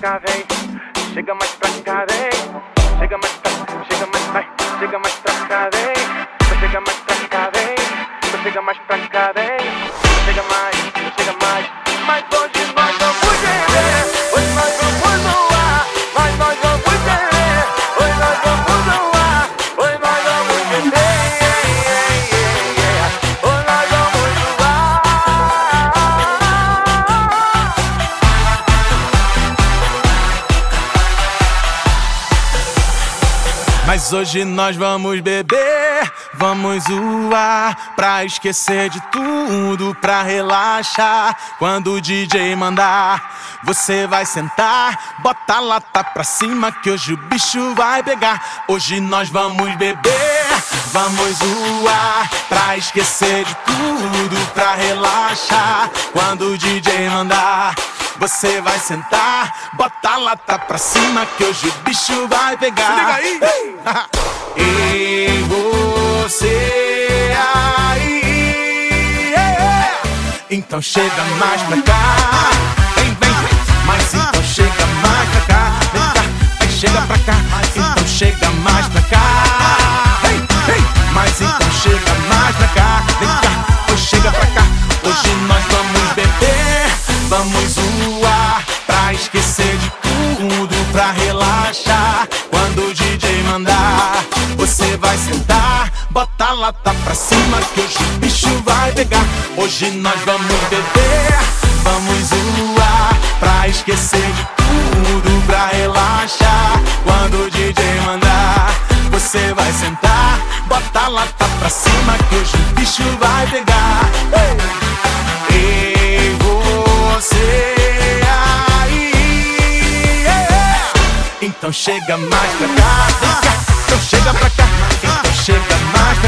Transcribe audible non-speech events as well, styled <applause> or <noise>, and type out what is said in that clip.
cá. Chega mais pra cá, vem. Chega mais pra chega mais, vai. Chega mais pra cá, vem. Chega mais pra cá, vem. Chega mais pra cá, vem. Chega mais, chega mais. Mas hoje nós Mas hoje nós vamos beber, vamos zoar Pra esquecer de tudo, pra relaxar. Quando o DJ mandar, você vai sentar Bota a lata pra cima que hoje o bicho vai pegar. Hoje nós vamos beber, vamos zoar Pra esquecer de tudo, pra relaxar. Quando o DJ mandar você vai sentar, bota a lata pra cima que hoje o bicho vai pegar. liga aí. <laughs> E você aí. yeah. Então chega mais pra cá. Vem, vem, vem. Mas então chega mais pra cá. Vem cá, vem, chega pra cá. Então chega mais Bota a lata pra cima que hoje o bicho vai pegar. Hoje nós vamos beber, vamos zoar. Pra esquecer de tudo, pra relaxar. Quando o DJ mandar, você vai sentar. Bota a lata pra cima que hoje o bicho vai pegar. E você aí. Então chega mais pra cá, vem cá. Então chega pra cá, então chega mais pra cá.